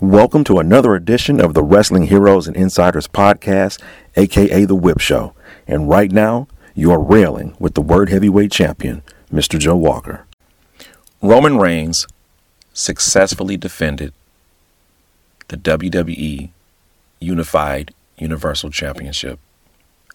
Welcome to another edition of the Wrestling Heroes and Insiders podcast, aka The Whip Show. And right now, you are railing with the Word Heavyweight Champion, Mr. Joe Walker. Roman Reigns successfully defended the WWE Unified Universal Championship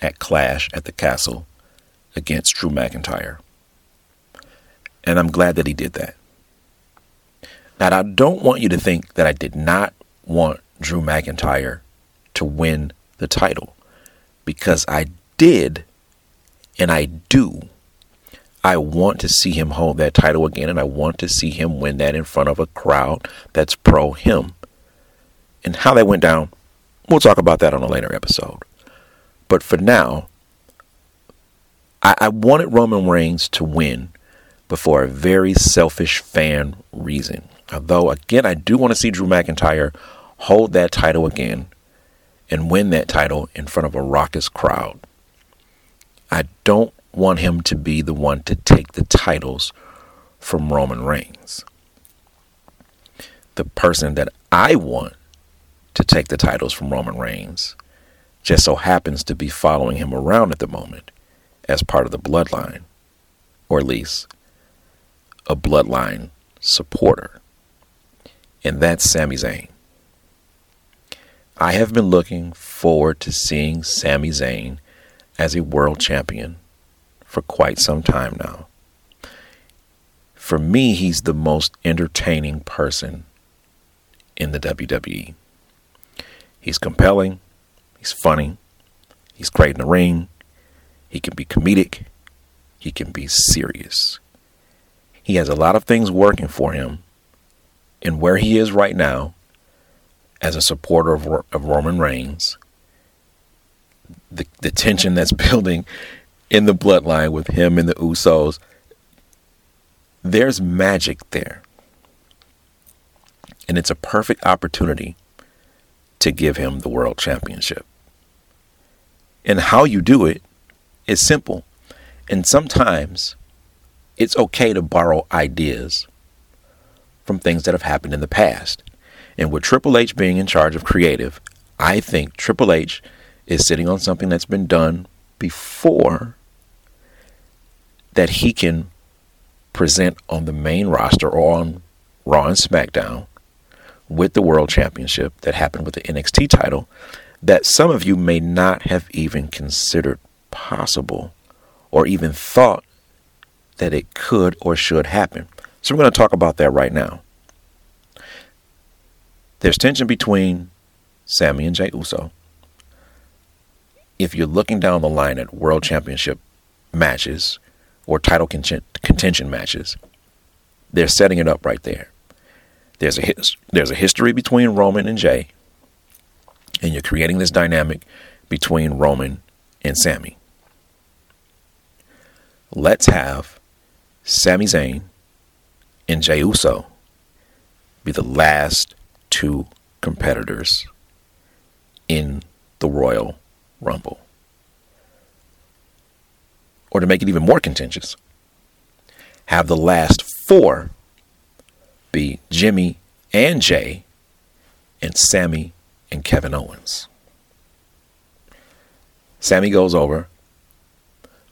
at Clash at the Castle against Drew McIntyre. And I'm glad that he did that. Now, I don't want you to think that I did not want Drew McIntyre to win the title because I did and I do. I want to see him hold that title again and I want to see him win that in front of a crowd that's pro him. And how that went down, we'll talk about that on a later episode. But for now, I, I wanted Roman Reigns to win, but for a very selfish fan reason. Uh, Although, again, I do want to see Drew McIntyre hold that title again and win that title in front of a raucous crowd. I don't want him to be the one to take the titles from Roman Reigns. The person that I want to take the titles from Roman Reigns just so happens to be following him around at the moment as part of the bloodline, or at least a bloodline supporter and that's Sami Zayn. I have been looking forward to seeing Sami Zayn as a world champion for quite some time now. For me, he's the most entertaining person in the WWE. He's compelling, he's funny, he's great in the ring, he can be comedic, he can be serious. He has a lot of things working for him and where he is right now as a supporter of, of Roman Reigns, the, the tension that's building in the bloodline with him and the Usos, there's magic there. And it's a perfect opportunity to give him the world championship. And how you do it is simple. And sometimes it's okay to borrow ideas from things that have happened in the past. And with Triple H being in charge of creative, I think Triple H is sitting on something that's been done before that he can present on the main roster or on Raw and SmackDown with the World Championship that happened with the NXT title that some of you may not have even considered possible or even thought that it could or should happen. So we're going to talk about that right now. There's tension between Sami and Jey Uso. If you're looking down the line at world championship matches or title contention matches, they're setting it up right there. There's a his, there's a history between Roman and Jey, and you're creating this dynamic between Roman and Sami. Let's have Sami Zayn and Jey Uso be the last two competitors in the Royal Rumble. Or to make it even more contentious, have the last four be Jimmy and Jey and Sami and Kevin Owens. Sami goes over,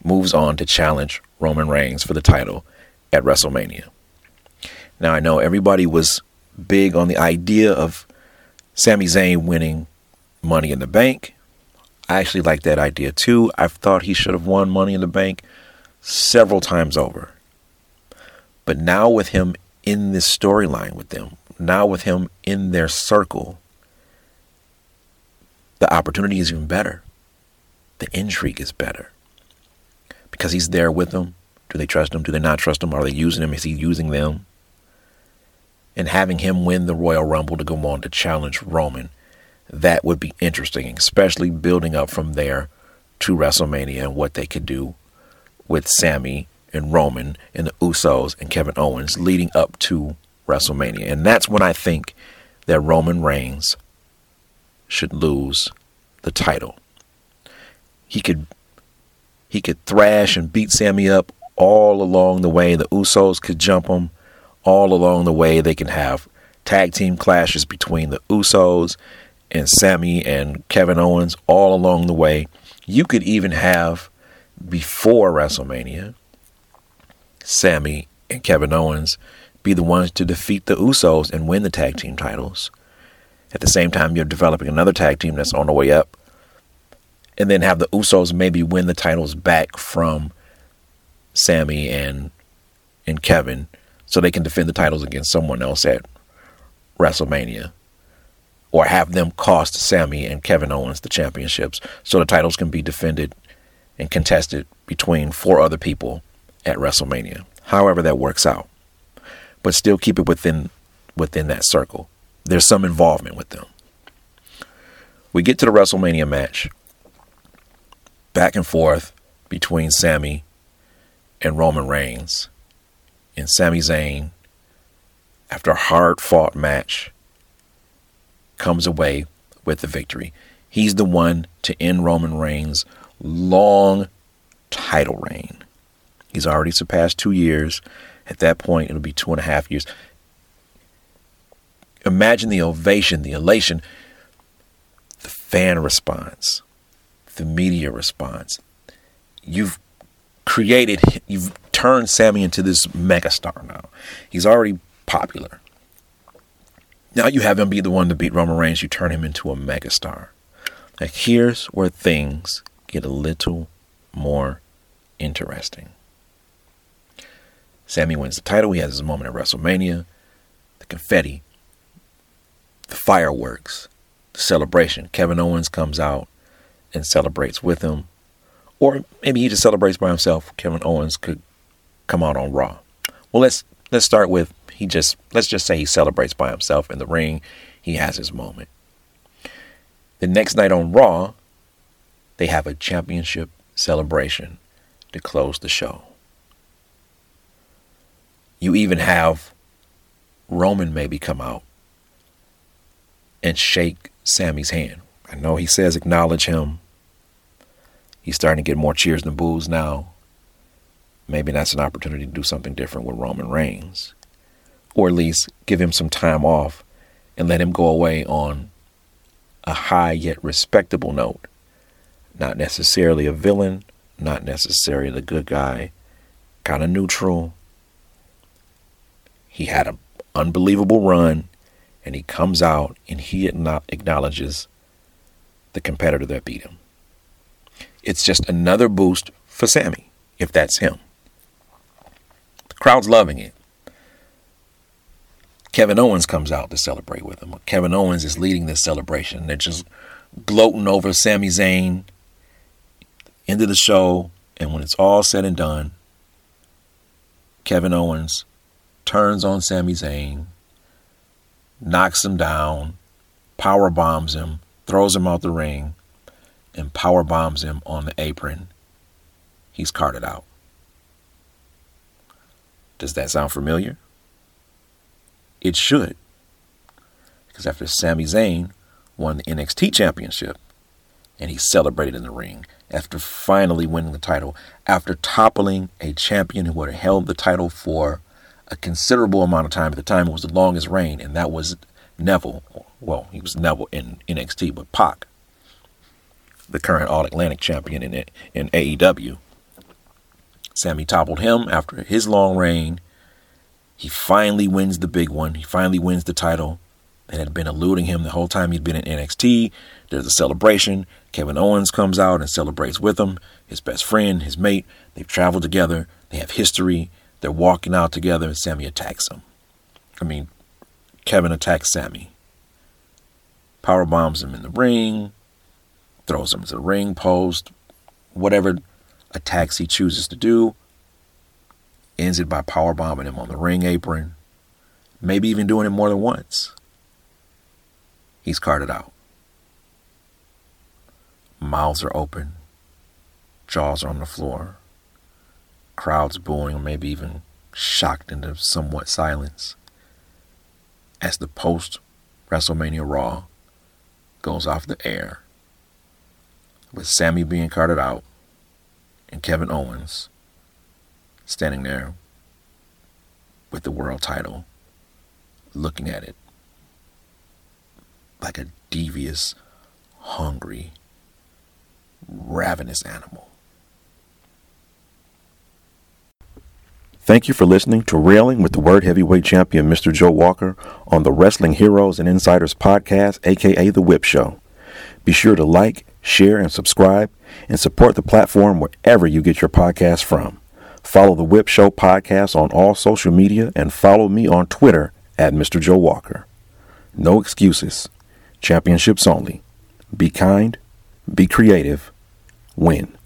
moves on to challenge Roman Reigns for the title at WrestleMania. Now, I know everybody was big on the idea of Sami Zayn winning Money in the Bank. I actually like that idea too. I've thought he should have won Money in the Bank several times over. But now with him in this storyline with them, now with him in their circle, the opportunity is even better. The intrigue is better. Because he's there with them. Do they trust him? Do they not trust him? Are they using him? Is he using them? And having him win the Royal Rumble to go on to challenge Roman. That would be interesting, especially building up from there to WrestleMania and what they could do with Sami and Roman and the Usos and Kevin Owens leading up to WrestleMania. And that's when I think that Roman Reigns should lose the title. He could he could thrash and beat Sami up all along the way. The Usos could jump him all along the way. They can have tag team clashes between the Usos and Sami and Kevin Owens all along the way. You could even have before WrestleMania Sami and Kevin Owens be the ones to defeat the Usos and win the tag team titles. At the same time, you're developing another tag team that's on the way up. And then have the Usos maybe win the titles back from Sami and and Kevin so they can defend the titles against someone else at WrestleMania. Or have them cost Sami and Kevin Owens the championships so the titles can be defended and contested between four other people at WrestleMania. However that works out. But still keep it within within that circle. There's some involvement with them. We get to the WrestleMania match. Back and forth between Sami and Roman Reigns. And Sami Zayn, after a hard fought match, comes away with the victory. He's the one to end Roman Reigns' long title reign. He's already surpassed two years. At that point, it'll be two and a half years. Imagine the ovation, the elation, the fan response, the media response. You've created, you've turned Sami into this megastar now. He's already popular. Now you have him be the one to beat Roman Reigns. You turn him into a megastar. Now here's where things get a little more interesting. Sami wins the title. He has his moment at WrestleMania. The confetti, the fireworks, the celebration. Kevin Owens comes out and celebrates with him. Or maybe he just celebrates by himself. Kevin Owens could come out on Raw. Well, let's let's start with he just let's just say he celebrates by himself in the ring. He has his moment. The next night on Raw, they have a championship celebration to close the show. You even have Roman maybe come out and shake Sami's hand. I know he says acknowledge him. He's starting to get more cheers than boos now. Maybe that's an opportunity to do something different with Roman Reigns. Or at least give him some time off and let him go away on a high yet respectable note. Not necessarily a villain, not necessarily the good guy, kind of neutral, he had an unbelievable run, and he comes out and he acknowledges the competitor that beat him. It's just another boost for Sami, if that's him. Crowd's loving it. Kevin Owens comes out to celebrate with him. Kevin Owens is leading this celebration. They're just gloating over Sami Zayn. End of the show, and when it's all said and done, Kevin Owens turns on Sami Zayn, knocks him down, power bombs him, throws him out the ring, and power bombs him on the apron. He's carted out. Does that sound familiar? It should. Because after Sami Zayn won the NXT championship and he celebrated in the ring after finally winning the title, after toppling a champion who had held the title for a considerable amount of time. At the time, it was the longest reign, and that was Neville. Well, he was Neville in NXT, but Pac, the current All Atlantic champion in in AEW. Sami toppled him after his long reign. He finally wins the big one. He finally wins the title that had been eluding him the whole time he'd been in NXT. There's a celebration. Kevin Owens comes out and celebrates with him, his best friend, his mate. They've traveled together. They have history. They're walking out together and Sami attacks him. I mean, Kevin attacks Sami. Power bombs him in the ring, throws him to the ring post, whatever attacks he chooses to do. Ends it by power bombing him on the ring apron, maybe even doing it more than once. He's carted out. Mouths are open, jaws are on the floor crowds booing or maybe even shocked into somewhat silence as the post WrestleMania Raw goes off the air with Sami being carted out and Kevin Owens standing there with the world title looking at it like a devious, hungry, ravenous animal. Thank you for listening to Railing with the Word Heavyweight Champion, Mr. Joe Walker, on the Wrestling Heroes and Insiders podcast, aka The Whip Show. Be sure to like, share, and subscribe, and support the platform wherever you get your podcasts from. Follow The Whip Show podcast on all social media and follow me on Twitter at Mr. Joe Walker. No excuses. Championships only. Be kind, be creative, win.